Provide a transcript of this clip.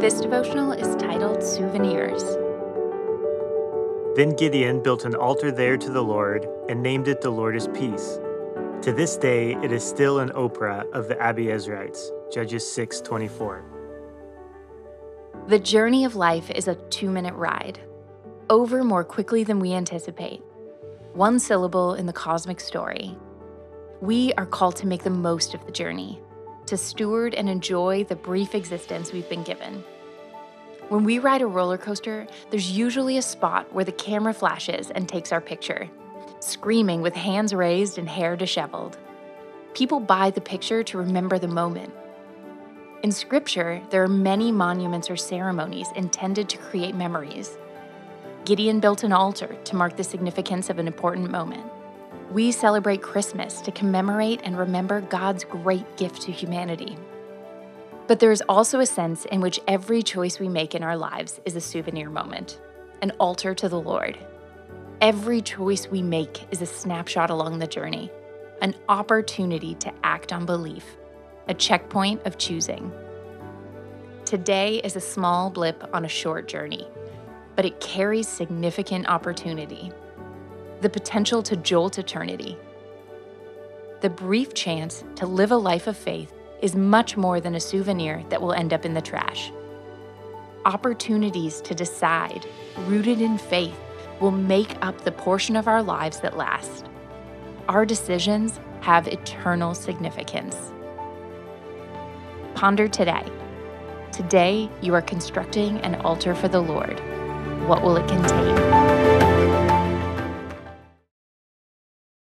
This devotional is titled Souvenirs. Then Gideon built an altar there to the Lord and named it The Lord is Peace. To this day, it is still an Ophrah of the Abiezrites. Judges 6:24. The journey of life is a two minute ride, over more quickly than we anticipate. One syllable in the cosmic story. We are called to make the most of the journey, to steward and enjoy the brief existence we've been given. When we ride a roller coaster, there's usually a spot where the camera flashes and takes our picture, screaming with hands raised and hair disheveled. People buy the picture to remember the moment. In Scripture, there are many monuments or ceremonies intended to create memories. Gideon built an altar to mark the significance of an important moment. We celebrate Christmas to commemorate and remember God's great gift to humanity. But there is also a sense in which every choice we make in our lives is a souvenir moment, an altar to the Lord. Every choice we make is a snapshot along the journey, an opportunity to act on belief, a checkpoint of choosing. Today is a small blip on a short journey, but it carries significant opportunity, the potential to jolt eternity, the brief chance to live a life of faith is much more than a souvenir that will end up in the trash. Opportunities to decide, rooted in faith, will make up the portion of our lives that last. Our decisions have eternal significance. Ponder today. Today, you are constructing an altar for the Lord. What will it contain?